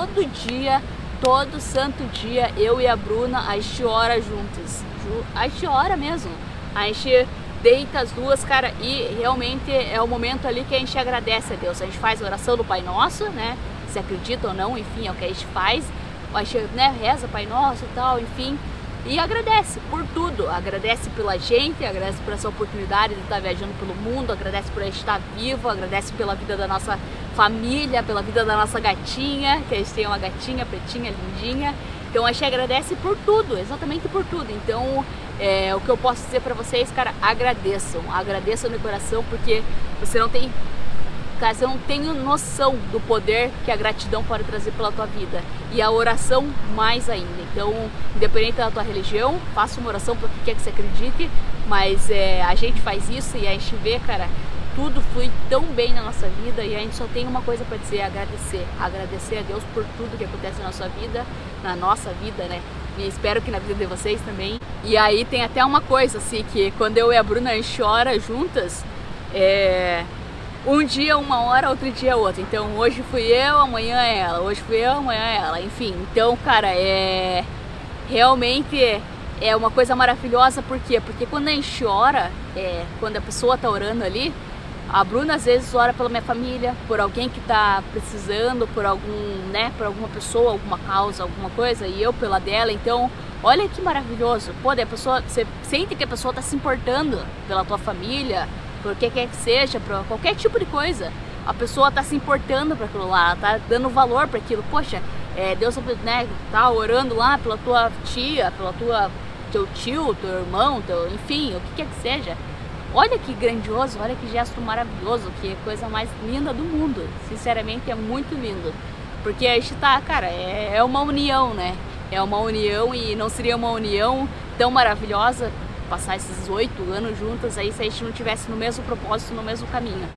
todo dia, todo santo dia, eu e a Bruna, a gente ora juntas. A gente ora mesmo. A gente deita as duas, cara, e realmente é o momento ali que a gente agradece a Deus. A gente faz a oração do Pai Nosso, né? Se acredita ou não, enfim, é o que a gente faz. A gente né, reza Pai Nosso e tal, enfim. E agradece por tudo, agradece pela gente, agradece por essa oportunidade de estar viajando pelo mundo, agradece por a gente estar vivo, agradece pela vida da nossa família, pela vida da nossa gatinha, que a gente tem uma gatinha pretinha, lindinha. Então a gente agradece por tudo, exatamente por tudo. Então é, o que eu posso dizer para vocês, cara, agradeçam, agradeçam no coração, porque você não tem Cara, você não tem noção do poder que a gratidão pode trazer pela tua vida. E a oração mais ainda. Então, independente da tua religião, faça uma oração para o que quer que você acredite, mas é, a gente faz isso e a gente vê, cara, tudo flui tão bem na nossa vida e a gente só tem uma coisa para dizer, agradecer. Agradecer a Deus por tudo que acontece na nossa vida, na nossa vida, né? E espero que na vida de vocês também. E aí tem até uma coisa, assim, que quando eu e a Bruna a gente chora juntas, é um dia uma hora, outro dia outra. Então hoje fui eu, amanhã é ela, hoje fui eu, amanhã é ela. Enfim, então, cara, é realmente é uma coisa maravilhosa, por quê? Porque quando a gente ora, é, quando a pessoa tá orando ali, a Bruna às vezes ora pela minha família, por alguém que tá precisando, por algum, né, por alguma pessoa, alguma causa, alguma coisa, e eu pela dela. Então, olha que maravilhoso. Pô, a pessoa, você sente que a pessoa tá se importando pela tua família, por que quer que seja, para qualquer tipo de coisa. A pessoa está se importando para aquilo lá, está dando valor para aquilo. Poxa, é, Deus né, tá orando lá pela tua tia, pela tua teu tio, teu irmão, teu, enfim, o que quer que seja. Olha que grandioso, olha que gesto maravilhoso, que coisa mais linda do mundo. Sinceramente é muito lindo. Porque a gente tá, cara, é, é uma união, né? É uma união e não seria uma união tão maravilhosa passar esses oito anos juntas aí se a gente não tivesse no mesmo propósito, no mesmo caminho.